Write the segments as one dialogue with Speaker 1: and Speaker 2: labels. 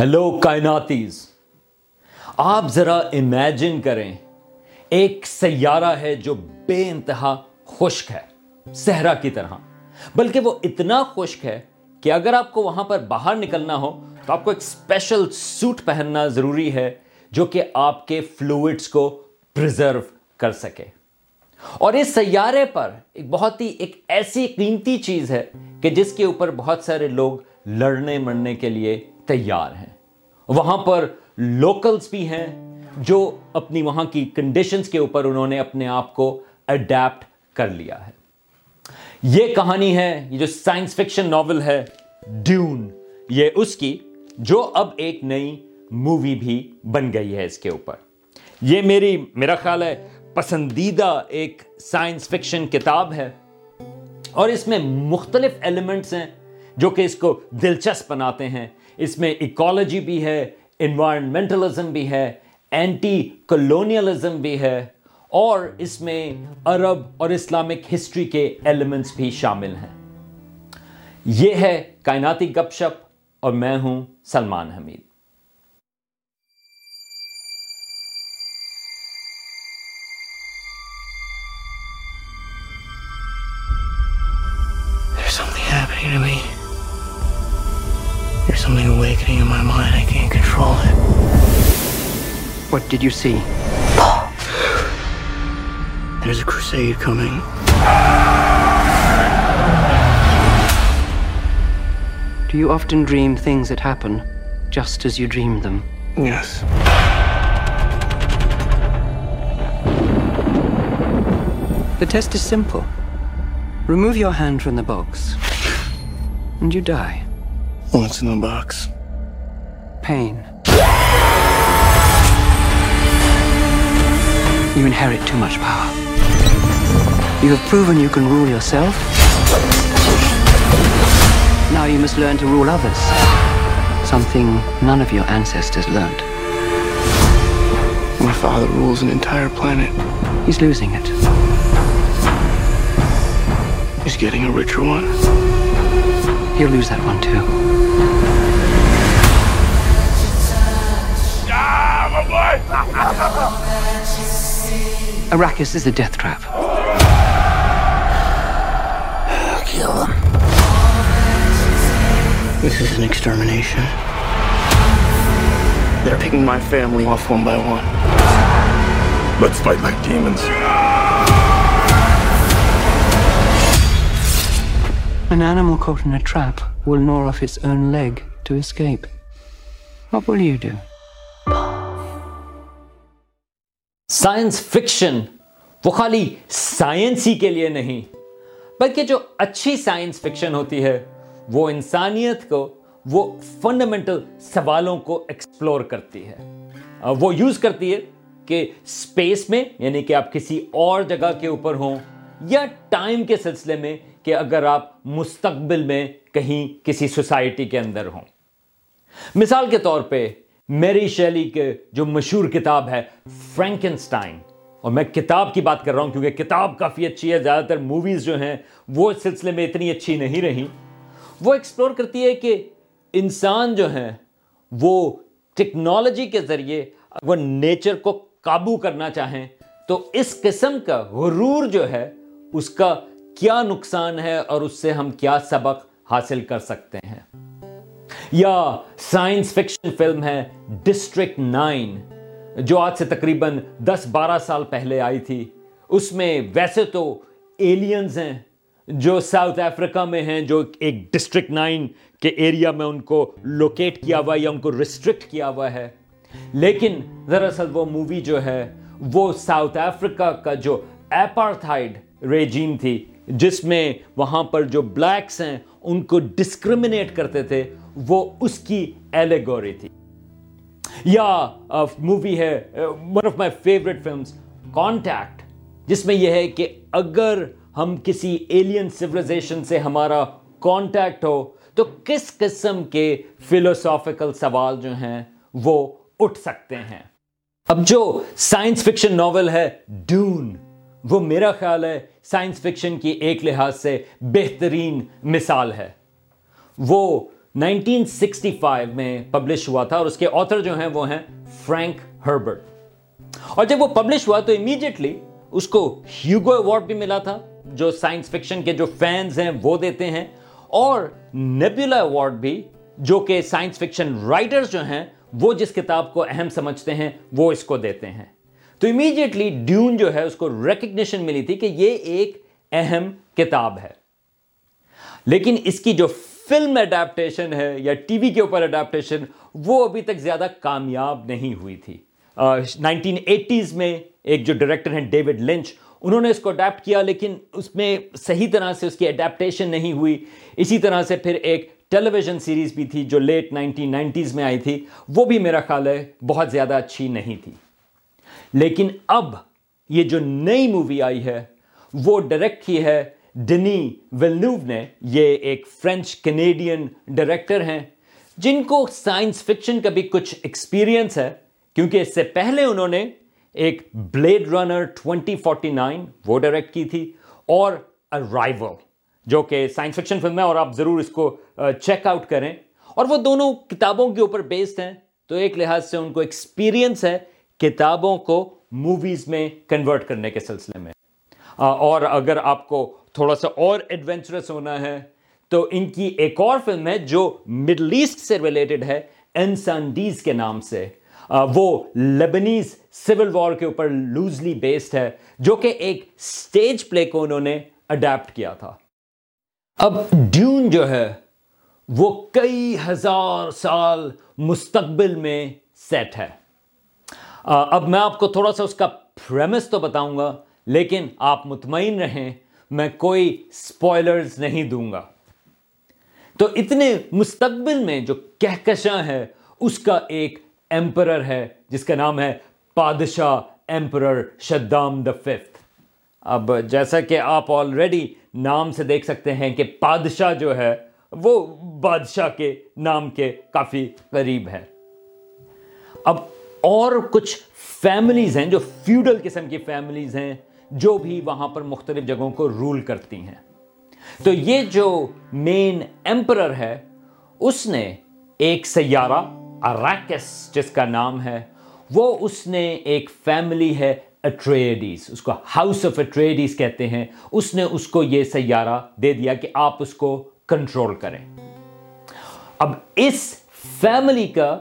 Speaker 1: Hello کائناتیز آپ ذرا imagine کریں، ایک سیارہ ہے جو بے انتہا خشک ہے، صحرا کی طرح۔ بلکہ وہ اتنا خشک ہے کہ اگر آپ کو وہاں پر باہر نکلنا ہو، تو آپ کو ایک اسپیشل سوٹ پہننا ضروری ہے، جو کہ آپ کے فلوئڈس کو پرزرو کر سکے۔ اور اس سیارے پر ایک بہت ہی، ایک ایسی قیمتی چیز ہے کہ جس کے اوپر بہت سارے لوگ لڑنے مرنے کے لیے تیار ہیں۔ وہاں پر لوکلز بھی ہیں جو اپنی وہاں کی کنڈیشنز کے اوپر انہوں نے اپنے آپ کو اڈیپٹ کر لیا ہے۔ یہ کہانی ہے، یہ جو سائنس فکشن ناول ہے ڈیون یہ اس کی جو اب ایک نئی مووی بھی بن گئی ہے اس کے اوپر۔ یہ میری، میرا خیال ہے، پسندیدہ ایک سائنس فکشن کتاب ہے۔ اور اس میں مختلف ایلیمنٹس ہیں جو کہ اس کو دلچسپ بناتے ہیں۔ اس میں ایکالوجی بھی ہے انوائرمنٹلزم بھی ہے اینٹی کلونیلزم بھی ہے، اور اس میں عرب اور اسلامک ہسٹری کے ایلیمنٹس بھی شامل ہیں۔ یہ ہے کائناتی گپ شپ اور میں ہوں Salman Hameed.
Speaker 2: Awakening in my mind. I can't control it.
Speaker 3: What did you see?
Speaker 2: There's a crusade coming.
Speaker 3: Do you often dream things that happen just as you dreamed them?
Speaker 2: Yes.
Speaker 3: The test is simple. Remove your hand from the box, and you die.
Speaker 2: What's in the box?
Speaker 3: Pain. You inherit too much power. You have proven you can rule yourself. Now you must learn to rule others. Something none of your ancestors learned.
Speaker 2: My father rules an entire planet.
Speaker 3: He's losing it.
Speaker 2: He's getting a richer one.
Speaker 3: He'll lose that one too. Arrakis is a death trap.
Speaker 2: I'll kill him. This is an extermination. They're picking my family off one by one.
Speaker 4: Let's fight like demons.
Speaker 3: An animal caught in a trap will gnaw off its own leg to escape. What will you do?
Speaker 1: Science fiction, وہ خالی science ہی کے لیے نہیں، بلکہ جو اچھی science fiction ہوتی ہے، وہ انسانیت کو، وہ فنڈامنٹل سوالوں کو ایکسپلور کرتی ہے۔ وہ یوز کرتی ہے کہ اسپیس میں یعنی کہ آپ کسی اور جگہ کے اوپر ہوں، یا ٹائم کے سلسلے میں کہ اگر آپ مستقبل میں کہیں کسی سوسائٹی کے اندر ہوں۔ مثال کے طور پہ میری شیلی کے جو مشہور کتاب ہے فرینکنسٹائن اور میں کتاب کی بات کر رہا ہوں کیونکہ کتاب کافی اچھی ہے، زیادہ تر موویز جو ہیں، وہ اس سلسلے میں اتنی اچھی نہیں رہی وہ ایکسپلور کرتی ہے کہ انسان جو ہیں، وہ ٹیکنالوجی کے ذریعے وہ نیچر کو قابو کرنا چاہیں۔ تو اس قسم کا غرور جو ہے، اس کا کیا نقصان ہے اور اس سے ہم کیا سبق حاصل کر سکتے ہیں؟ یا سائنس فکشن فلم ہے ڈسٹرکٹ نائن، جو آج سے تقریباً دس بارہ سال پہلے آئی تھی۔ اس میں ویسے تو ایلینز ہیں جو ساؤتھ افریقہ میں ہیں، جو ایک ڈسٹرکٹ نائن کے ایریا میں ان کو لوکیٹ کیا ہوا ہے یا ان کو ریسٹرکٹ کیا ہوا ہے۔ لیکن دراصل وہ مووی جو ہے، وہ ساؤتھ افریقہ کا جو ایپارتھائڈ ریجیم تھی، جس میں وہاں پر جو بلیکس ہیں، ان کو ڈسکریمنیٹ کرتے تھے۔ وہ اس کی ایلیگوری تھی۔ یا مووی ہے one of my favourite films contact جس میں یہ ہے کہ اگر ہم کسی ایلین سولیزیشن سے ہمارا کانٹیکٹ ہو، تو کس قسم کے فلوسافیکل سوال جو ہیں، وہ اٹھ سکتے ہیں۔ اب جو سائنس فکشن ناول ہے ڈون وہ میرا خیال ہے سائنس فکشن کی ایک لحاظ سے بہترین مثال ہے۔ وہ نائنٹین سکسٹی فائیو میں پبلش ہوا تھا اور اس کے آتھر جو ہیں وہ ہیں فرینک ہربرٹ۔ اور جب وہ پبلش ہوا تو امیڈیٹلی اس کو ہیوگو ایوارڈ بھی ملا تھا، جو سائنس فکشن کے جو فینز ہیں وہ دیتے ہیں۔ اور نیبولا ایوارڈ بھی، جو کہ سائنس فکشن رائٹرز جو ہیں، وہ جس کتاب کو اہم سمجھتے ہیں، وہ اس کو دیتے ہیں۔ تو امیڈیٹلی ڈیون جو ہے، اس کو ریکگنیشن ملی تھی کہ یہ ایک اہم کتاب ہے۔ لیکن اس کی جو فلم اڈیپٹیشن ہے یا ٹی وی کے اوپر اڈیپٹیشن وہ ابھی تک زیادہ کامیاب نہیں ہوئی تھی۔ نائنٹین ایٹیز میں ایک جو ڈائریکٹر ہیں ڈیوڈ لنچ انہوں نے اس کو اڈیپٹ کیا، لیکن اس میں صحیح طرح سے اس کی اڈیپٹیشن نہیں ہوئی۔ اسی طرح سے پھر ایک ٹیلی ویژن سیریز بھی تھی جو لیٹ نائنٹین نائنٹیز میں آئی تھی۔ وہ بھی میرا خیال ہے بہت زیادہ اچھی نہیں تھی۔ لیکن اب یہ جو نئی مووی آئی ہے، وہ ڈائریکٹ کی ہے ڈنی ویلنوو نے یہ ایک فرینچ کینیڈین ڈائریکٹر ہیں، جن کو سائنس فکشن کا بھی کچھ ایکسپیرینس ہے، کیونکہ اس سے پہلے انہوں نے ایک بلیڈ رنر 2049 وہ ڈائریکٹ کی تھی، اور ارائیول جو کہ سائنس فکشن فلم ہے، اور آپ ضرور اس کو چیک آؤٹ کریں. اور وہ دونوں کتابوں کے اوپر بیسڈ ہیں، تو ایک لحاظ سے ان کو ایکسپیرینس ہے کتابوں کو موویز میں کنورٹ کرنے کے سلسلے میں. اور اگر آپ کو تھوڑا سا اور ایڈونچرس ہونا ہے۔ تو ان کی ایک اور فلم ہے جو مڈل ایسٹ سے ریلیٹڈ ہے انسانڈیز کے نام سے۔ وہ لیبنیز سول وار کے اوپر لوزلی بیسڈ ہے، جو کہ ایک سٹیج پلے کو انہوں نے اڈیپٹ کیا تھا۔ اب ڈیون جو ہے، وہ کئی ہزار سال مستقبل میں سیٹ ہے۔ اب میں آپ کو تھوڑا سا اس کا پریمس تو بتاؤں گا، لیکن آپ مطمئن رہیں میں کوئی سپوائلرز نہیں دوں گا۔ تو اتنے مستقبل میں جو کہکشاں ہے، اس کا ایک ایمپرر ہے، جس کا نام ہے پادشاہ ایمپرر شدام دا ففتھ اب جیسا کہ آپ آلریڈی نام سے دیکھ سکتے ہیں کہ پادشاہ جو ہے، وہ بادشاہ کے نام کے کافی قریب ہے۔ اب اور کچھ فیملیز ہیں جو فیوڈل قسم کی فیملیز ہیں۔ جو بھی وہاں پر مختلف جگہوں کو رول کرتی ہیں۔ تو یہ جو مین ایمپرر ہے، اس نے ایک سیارہ، اراکس جس کا نام ہے، وہ اس نے ایک فیملی ہے اٹریڈیز اس کو ہاؤس آف اٹریڈیز کہتے ہیں۔ اس نے اس کو یہ سیارہ دے دیا کہ آپ اس کو کنٹرول کریں۔ اب اس فیملی کا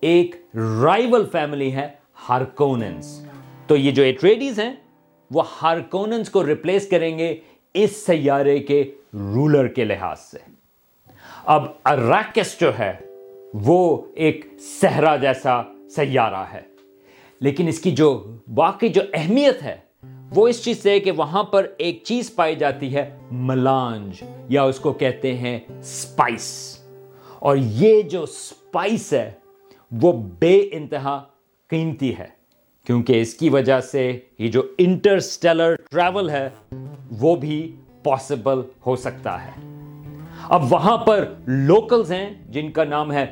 Speaker 1: ایک رائیول فیملی ہے ہارکوننس تو یہ جو اٹریڈیز ہیں وہ ہارکوننس کو ریپلیس کریں گے اس سیارے کے رولر کے لحاظ سے۔ اب اراکس جو ہے، وہ ایک صحرا جیسا سیارہ ہے۔ لیکن اس کی جو واقعی جو اہمیت ہے، وہ اس چیز سے کہ وہاں پر ایک چیز پائی جاتی ہے، ملانج، یا اس کو کہتے ہیں سپائس۔ اور یہ جو سپائس ہے، وہ بے انتہا قیمتی ہے۔ کیونکہ اس کی وجہ سے یہ جو انٹرسٹیلر ٹریول ہے، وہ بھی پاسبل ہو سکتا ہے۔ اب وہاں پر لوکلز ہیں، جن کا نام ہے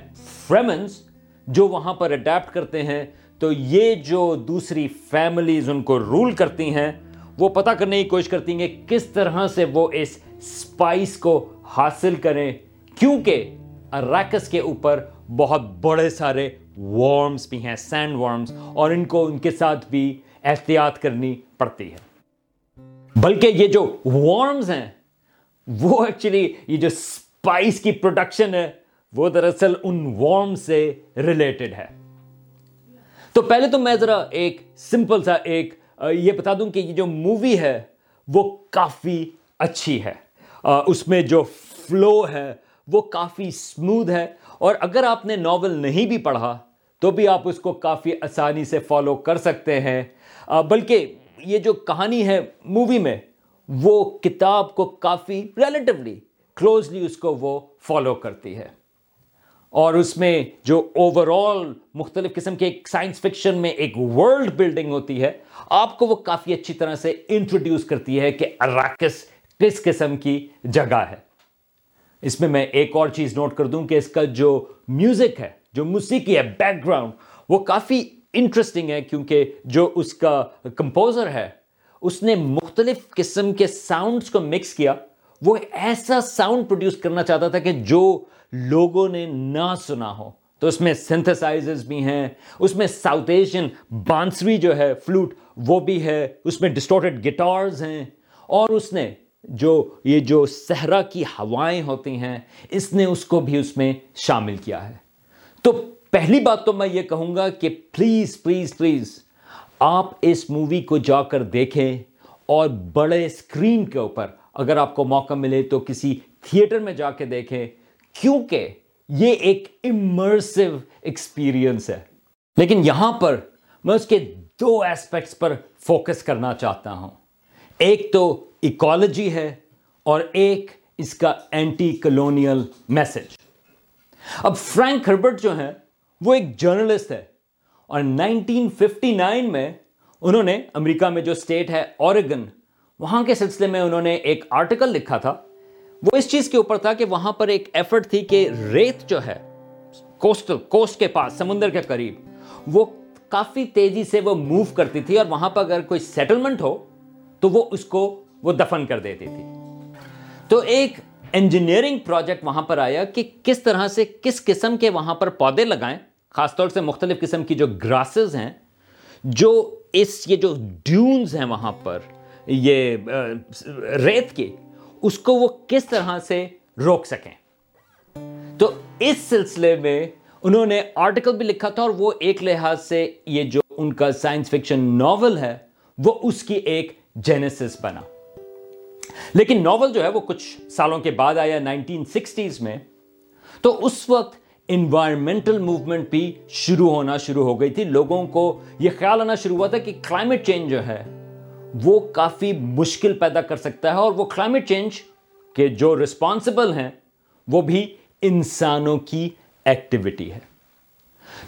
Speaker 1: فریمنز جو وہاں پر اڈیپٹ کرتے ہیں، تو یہ جو دوسری فیملیز ان کو رول کرتی ہیں، وہ پتہ کرنے کی کوشش کرتی ہیں کہ کس طرح سے وہ اس سپائس کو حاصل کریں۔ کیونکہ اراکس کے اوپر بہت بڑے سارے وارمز بھی ہیں سینڈ وارمز اور ان کو ان کے ساتھ بھی احتیاط کرنی پڑتی ہے۔ بلکہ یہ جو وارمز ہیں، وہ ایکچولی یہ جو سپائس کی پروڈکشن ہے، وہ دراصل ان وارم سے ریلیٹڈ ہے۔ تو پہلے تو میں ذرا ایک سمپل سا ایک یہ بتا دوں کہ یہ جو مووی ہے، وہ کافی اچھی ہے۔ اس میں جو فلو ہے، وہ کافی سموتھ ہے۔ اور اگر آپ نے ناول نہیں بھی پڑھا تو بھی آپ اس کو کافی آسانی سے فالو کر سکتے ہیں۔ بلکہ یہ جو کہانی ہے مووی میں، وہ کتاب کو کافی ریلیٹیولی کلوزلی اس کو وہ فالو کرتی ہے۔ اور اس میں جو اوور آل مختلف قسم کے ایک سائنس فکشن میں ایک ورلڈ بلڈنگ ہوتی ہے، آپ کو وہ کافی اچھی طرح سے انٹروڈیوس کرتی ہے کہ اراکس کس قسم کی جگہ ہے۔ اس میں میں ایک اور چیز نوٹ کر دوں کہ اس کا جو میوزک ہے جو موسیقی ہے بیک گراؤنڈ وہ کافی انٹرسٹنگ ہے کیونکہ جو اس کا کمپوزر ہے، اس نے مختلف قسم کے ساؤنڈز کو مکس کیا۔ وہ ایسا ساؤنڈ پروڈیوس کرنا چاہتا تھا کہ جو لوگوں نے نہ سنا ہو۔ تو اس میں سنتھسائزرز بھی ہیں، اس میں ساؤتھ ایشین بانسری جو ہے فلوٹ وہ بھی ہے۔ اس میں ڈسٹورٹڈ گٹارز ہیں۔ اور اس نے جو، یہ جو صحرا کی ہوائیں ہوتی ہیں، اس نے اس کو بھی اس میں شامل کیا ہے۔ تو پہلی بات تو میں یہ کہوں گا کہ پلیز پلیز پلیز آپ اس مووی کو جا کر دیکھیں اور بڑے اسکرین کے اوپر اگر آپ کو موقع ملے تو کسی تھیٹر میں جا کے دیکھیں، کیونکہ یہ ایک امرسو ایکسپیرئنس ہے۔ لیکن یہاں پر میں اس کے دو ایسپیکٹس پر فوکس کرنا چاہتا ہوں۔ ایک تو ایکالوجی ہے اور ایک اس کا اینٹی کلونیل میسج اب فرینک ہربرٹ جو ہیں، وہ ایک جرنلسٹ ہے اور نائنٹین ففٹی نائن میں انہوں نے امریکہ میں جو اسٹیٹ ہے اوریگن وہاں کے سلسلے میں انہوں نے ایک آرٹیکل لکھا تھا۔ وہ اس چیز کے اوپر تھا کہ وہاں پر ایک ایفرٹ تھی کہ ریت جو ہے، کوسٹل، کوسٹ کے پاس، سمندر کے قریب، وہ کافی تیزی سے وہ موو کرتی تھی اور وہاں پر اگر کوئی سیٹلمنٹ ہو، تو وہ اس کو، وہ دفن کر دیتی تھی۔ تو ایک انجینئرنگ پروجیکٹ وہاں پر آیا کہ کس طرح سے کس قسم کے وہاں پر پودے لگائیں، خاص طور سے مختلف قسم کی جو گراسز ہیں، جو اس یہ جو ڈیونز ہیں وہاں پر، یہ ریت کی اس کو وہ کس طرح سے روک سکیں۔ تو اس سلسلے میں انہوں نے آرٹیکل بھی لکھا تھا اور وہ ایک لحاظ سے یہ جو ان کا سائنس فکشن ناول ہے، وہ اس کی ایک جینیسس بنا۔ لیکن ناول جو ہے وہ کچھ سالوں کے بعد آیا نائنٹین سکسٹیز میں، تو اس وقت انوائرمنٹل موومنٹ بھی شروع ہونا شروع ہو گئی تھی۔ لوگوں کو یہ خیال آنا شروع ہوا تھا کہ کلائمیٹ چینج جو ہے وہ کافی مشکل پیدا کر سکتا ہے اور وہ کلائمیٹ چینج کے جو رسپانسبل ہیں وہ بھی انسانوں کی ایکٹیویٹی ہے۔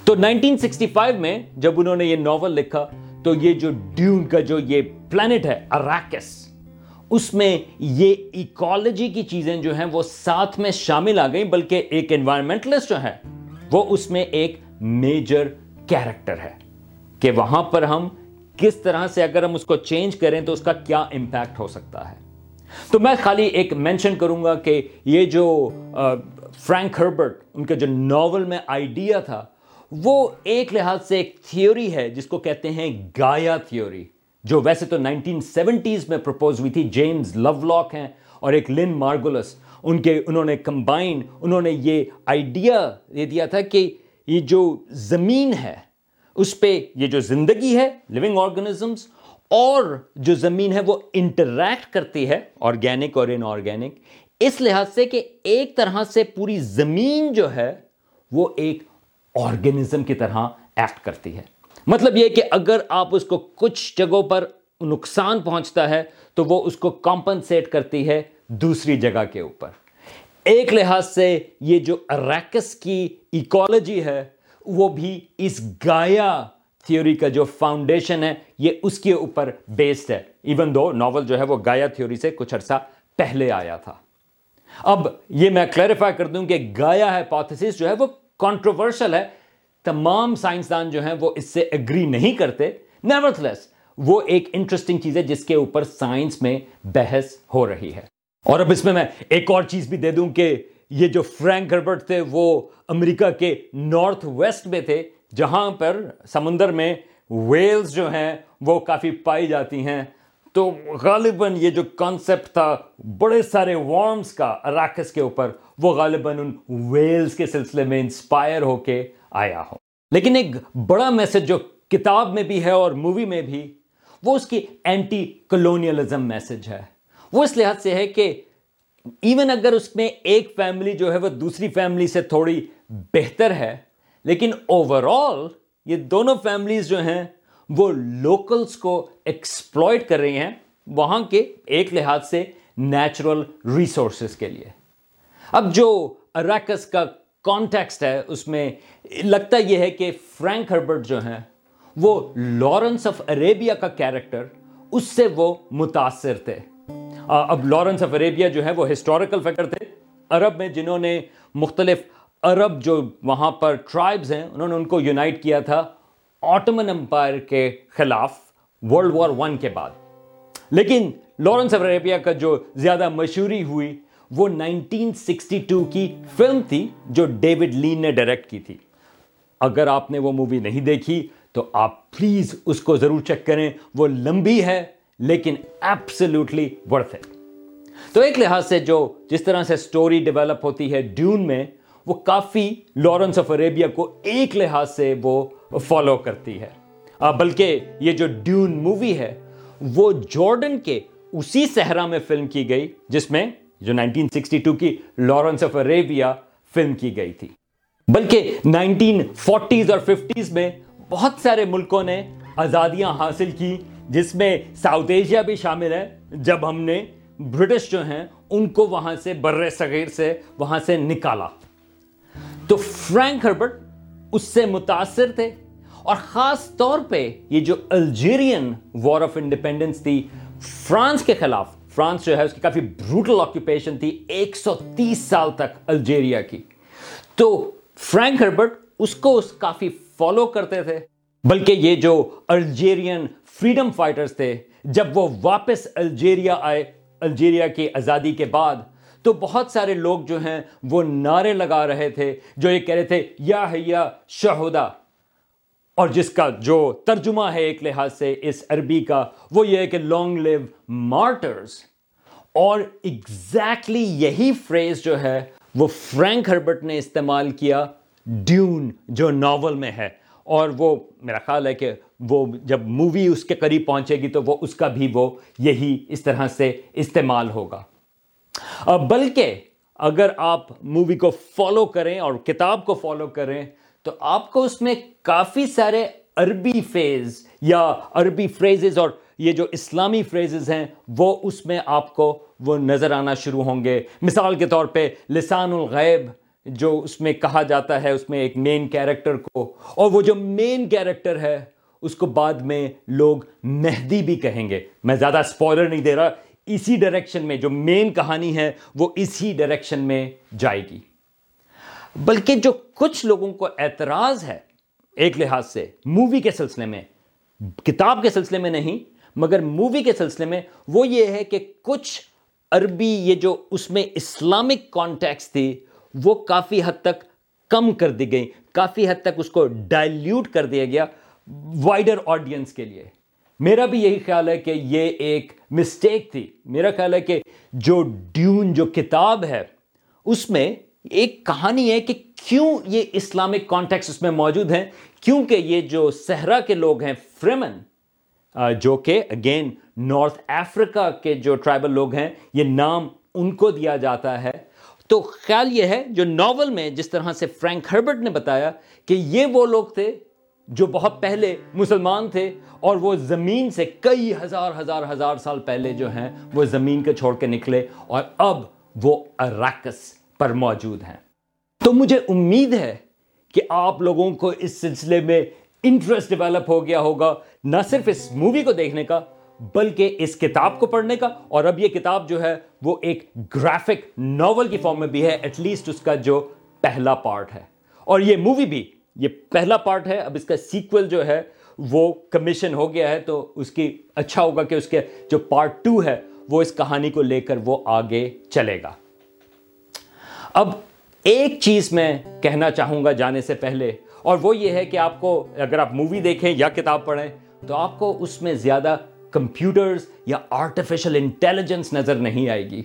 Speaker 1: تو 1965 میں جب انہوں نے یہ ناول لکھا، تو یہ جو ڈیون کا جو یہ پلانٹ ہے اراکس اس میں یہ ایکالوجی کی چیزیں جو ہیں وہ ساتھ میں شامل آ گئیں، بلکہ ایک انوائرمنٹلسٹ جو ہے وہ اس میں ایک میجر کیریکٹر ہے کہ وہاں پر ہم کس طرح سے اگر ہم اس کو چینج کریں تو اس کا کیا امپیکٹ ہو سکتا ہے۔ تو میں خالی ایک مینشن کروں گا کہ یہ جو فرینک ہربرٹ، ان کا جو ناول میں آئیڈیا تھا، وہ ایک لحاظ سے ایک تھیوری ہے، جس کو کہتے ہیں گایا تھیوری جو ویسے تو نائنٹین سیونٹیز میں پرپوز ہوئی تھی، جیمز لو لاک ہیں اور ایک لن مارگولس، ان کے، انہوں نے کمبائن انہوں نے یہ آئیڈیا دے دیا تھا کہ یہ جو زمین ہے، اس پہ یہ جو زندگی ہے لیونگ آرگنزمس اور جو زمین ہے وہ انٹریکٹ کرتی ہے آرگینک اور ان آرگینک اس لحاظ سے کہ ایک طرح سے پوری زمین جو ہے وہ ایک آرگنزم کی طرح ایکٹ کرتی ہے۔ مطلب یہ کہ اگر آپ اس کو کچھ جگہوں پر نقصان پہنچتا ہے تو وہ اس کو کمپنسیٹ کرتی ہے دوسری جگہ کے اوپر۔ ایک لحاظ سے یہ جو اریکس کی ایکالوجی ہے، وہ بھی اس گایا تھیوری کا جو فاؤنڈیشن ہے، یہ اس کے اوپر بیسڈ ہے۔ ایون دو ناول جو ہے وہ گایا تھیوری سے کچھ عرصہ پہلے آیا تھا۔ اب یہ میں کلیریفائی کر دوں کہ گایا ہیپوتھسس جو ہے وہ کانٹروورشل ہے۔ تمام سائنسدان جو ہیں وہ اس سے اگری نہیں کرتے. لیس وہ ایک انٹرسٹنگ چیز ہے جس کے اوپر سائنس میں بحث ہو رہی ہے. اور اب اس میں میں ایک اور چیز بھی دے دوں کہ یہ جو فرینک گربرٹ تھے وہ امریکہ کے نارتھ ویسٹ میں تھے، جہاں پر سمندر میں ویلز جو ہیں وہ کافی پائی جاتی ہیں. تو غالباً یہ جو کانسیپٹ تھا بڑے سارے وارمز کا اراکس کے اوپر، وہ غالباً ان ویلز کے سلسلے میں انسپائر ہو کے آیا ہو. لیکن ایک بڑا میسج جو کتاب میں بھی ہے اور مووی میں بھی، وہ اس کی اینٹی کلونیلزم میسج ہے۔ وہ اس لحاظ سے ہے کہ ایون اگر اس میں ایک فیملی جو ہے وہ دوسری فیملی سے تھوڑی بہتر ہے، لیکن اوور آل یہ دونوں فیملیز جو ہیں وہ لوکلز کو ایکسپلوئٹ کر رہی ہیں وہاں کے ایک لحاظ سے نیچرل ریسورسز کے لیے۔ اب جو اریکس کا کانٹیکسٹ ہے، اس میں لگتا یہ ہے کہ فرینک ہربرٹ جو ہیں، وہ لارنس آف اریبیا کا کیریکٹر، اس سے وہ متاثر تھے۔ اب لارنس آف اریبیا جو ہے وہ ہسٹوریکل فیکٹر تھے۔ عرب میں جنہوں نے مختلف عرب جو وہاں پر ٹرائبز ہیں، انہوں نے ان کو یونائٹ کیا تھا آٹمن امپائر کے خلاف ورلڈ وار ون کے بعد۔ لیکن لارنس آف اریبیا کا جو زیادہ مشہوری ہوئی وہ 1962 کی فلم تھی جو ڈیوڈ لین نے ڈائریکٹ کی تھی۔ اگر آپ نے وہ مووی نہیں دیکھی، تو آپ پلیز اس کو ضرور چیک کریں۔ وہ لمبی ہے، لیکن ایپسلوٹلی ورتھ ہے تو ایک لحاظ سے جو جس طرح سے سٹوری ڈیولپ ہوتی ہے ڈیون میں، وہ کافی لارنس آف عریبیا کو ایک لحاظ سے وہ فالو کرتی ہے۔ بلکہ یہ جو ڈیون مووی ہے، وہ جارڈن کے اسی صحرا میں فلم کی گئی، جس میں جو 1962 کی لارنس آف عریبیا فلم کی گئی تھی۔ بلکہ 1940s اور 50s میں بہت سارے ملکوں نے آزادیاں حاصل کی، جس میں ساؤتھ ایشیا بھی شامل ہے۔ جب ہم نے برٹش جو ہیں، ان کو وہاں سے بر صغیر سے وہاں سے نکالا۔ تو فرینک ہربرٹ اس سے متاثر تھے اور خاص طور پہ یہ جو الجیرین وار آف انڈیپینڈنس تھی فرانس کے خلاف فرانس جو ہے اس کی کافی بروٹل آکوپیشن تھی، ایک سو تیس سال تک الجیریا کی۔ تو فرینک ہربرٹ اس کو اس کافی فالو کرتے تھے، بلکہ یہ جو الجیرین فریڈم فائٹرز تھے، جب وہ واپس الجیریا آئے، الجیریا کی آزادی کے بعد، تو بہت سارے لوگ جو ہیں وہ نعرے لگا رہے تھے، جو یہ کہہ رہے تھے، یا حیا شہدا۔ اور جس کا جو ترجمہ ہے ایک لحاظ سے اس عربی کا، وہ یہ ہے کہ لانگ لیو مارٹرز اور ایگزیکٹلی یہی فریز جو ہے، وہ فرینک ہربرٹ نے استعمال کیا ڈیون، جو ناول میں ہے۔ اور وہ میرا خیال ہے کہ وہ جب مووی اس کے قریب پہنچے گی تو وہ اس کا بھی وہ یہی اس طرح سے استعمال ہوگا۔ بلکہ اگر آپ مووی کو فالو کریں اور کتاب کو فالو کریں تو آپ کو اس میں کافی سارے عربی فیز یا عربی فریزز اور یہ جو اسلامی فریزز ہیں، وہ اس میں آپ کو وہ نظر آنا شروع ہوں گے۔ مثال کے طور پہ، لسان الغیب جو اس میں کہا جاتا ہے، اس میں ایک مین کیریکٹر کو۔ اور وہ جو مین کیریکٹر ہے، اس کو بعد میں لوگ مہدی بھی کہیں گے۔ میں زیادہ سپوائلر نہیں دے رہا، اسی ڈائریکشن میں جو مین کہانی ہے، وہ اسی ڈائریکشن میں جائے گی۔ بلکہ جو کچھ لوگوں کو اعتراض ہے، ایک لحاظ سے مووی کے سلسلے میں، کتاب کے سلسلے میں نہیں، مگر مووی کے سلسلے میں، وہ یہ ہے کہ کچھ عربی یہ جو اس میں اسلامک کانٹیکس تھی، وہ کافی حد تک کم کر دی گئی کافی حد تک اس کو ڈائلیوٹ کر دیا گیا وائڈر آڈینس کے لیے۔ میرا بھی یہی خیال ہے کہ یہ ایک مسٹیک تھی۔ میرا خیال ہے کہ جو ڈیون، جو کتاب ہے، اس میں ایک کہانی ہے کہ کیوں یہ اسلامک کانٹیکس اس میں موجود ہیں، کیونکہ یہ جو صحرا کے لوگ ہیں فریمن جو کہ اگین نارتھ افریقہ کے جو ٹرائبل لوگ ہیں، یہ نام ان کو دیا جاتا ہے۔ تو خیال یہ ہے، جو ناول میں جس طرح سے فرینک ہربرٹ نے بتایا کہ یہ وہ لوگ تھے جو بہت پہلے مسلمان تھے اور وہ زمین سے کئی ہزار ہزار ہزار سال پہلے جو ہیں، وہ زمین کے چھوڑ کے نکلے اور اب وہ اراکس پر موجود ہیں۔ تو مجھے امید ہے کہ آپ لوگوں کو اس سلسلے میں انٹرسٹ ڈیولپ ہو گیا ہوگا، نہ صرف اس مووی کو دیکھنے کا، بلکہ اس کتاب کو پڑھنے کا۔ اور اب یہ کتاب جو ہے، وہ ایک گرافک ناول کی فارم میں بھی ہے ایٹ لیسٹ اس کا جو پہلا پارٹ ہے۔ اور یہ مووی بھی، یہ پہلا پارٹ ہے۔ اب اس کا سیکول جو ہے، وہ کمیشن ہو گیا ہے۔ تو اس کی اچھا ہوگا کہ اس کے جو پارٹ ٹو ہے، وہ اس کہانی کو لے کر وہ آگے چلے گا۔ اب ایک چیز میں کہنا چاہوں گا جانے سے پہلے، اور وہ یہ ہے کہ آپ کو اگر آپ مووی دیکھیں یا کتاب پڑھیں، تو آپ کو اس میں زیادہ کمپیوٹرز یا آرٹیفیشل انٹیلیجنس نظر نہیں آئے گی۔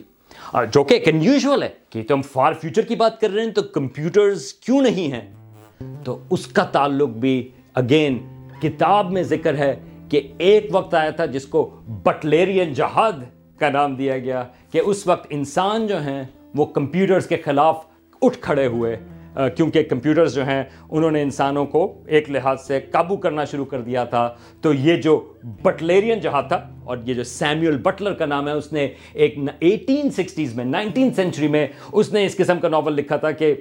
Speaker 1: جو کہ انیوژل ہے کہ تم فار فیوچر کی بات کر رہے ہیں، تو کمپیوٹرز کیوں نہیں ہیں؟ تو اس کا تعلق بھی اگین کتاب میں ذکر ہے کہ ایک وقت آیا تھا جس کو بٹلیرین جہاد کا نام دیا گیا، کہ اس وقت انسان جو ہیں وہ کمپیوٹرز کے خلاف اٹھ کھڑے ہوئے کیونکہ کمپیوٹرز جو ہیں، انہوں نے انسانوں کو ایک لحاظ سے قابو کرنا شروع کر دیا تھا۔ تو یہ جو بٹلیرین جہاں تھا، اور یہ جو سیمیول بٹلر کا نام ہے، اس نے ایک ایٹین سکسٹیز میں، نائنٹین سینچری میں، اس نے اس قسم کا ناول لکھا تھا کہ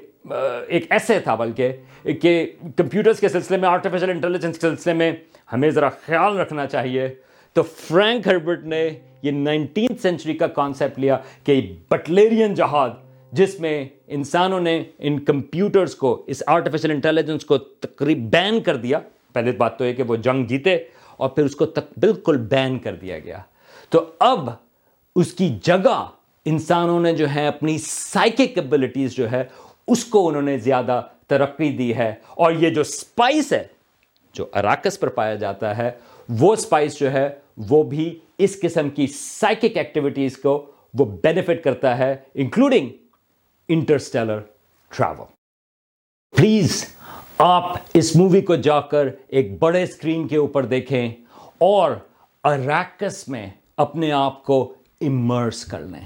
Speaker 1: ایک ایسے تھا بلکہ کہ کمپیوٹرز کے سلسلے میں آرٹیفیشل انٹیلیجنس کے سلسلے میں ہمیں ذرا خیال رکھنا چاہیے۔ تو فرینک ہربرٹ نے یہ نائنٹین سینچری کا کانسیپٹ لیا کہ بٹلیرین جہاد، جس میں انسانوں نے ان کمپیوٹرز کو، اس آرٹیفیشل انٹیلیجنس کو تقریب بین کر دیا۔ پہلے بات تو یہ کہ وہ جنگ جیتے اور پھر اس کو تک بالکل بین کر دیا گیا۔ تو اب اس کی جگہ انسانوں نے جو ہے اپنی سائکک ایبلٹیز جو ہے، اس کو انہوں نے زیادہ ترقی دی ہے۔ اور یہ جو سپائس ہے، جو اراکس پر پایا جاتا ہے، وہ سپائس جو ہے وہ بھی اس قسم کی سائیکک ایکٹیویٹیز کو وہ بینیفٹ کرتا ہے انکلوڈنگ انٹرسٹیلر ٹریول پلیز آپ اس مووی کو جا کر ایک بڑے اسکرین کے اوپر دیکھیں اور اریکس میں اپنے آپ کو امرس کر لیں۔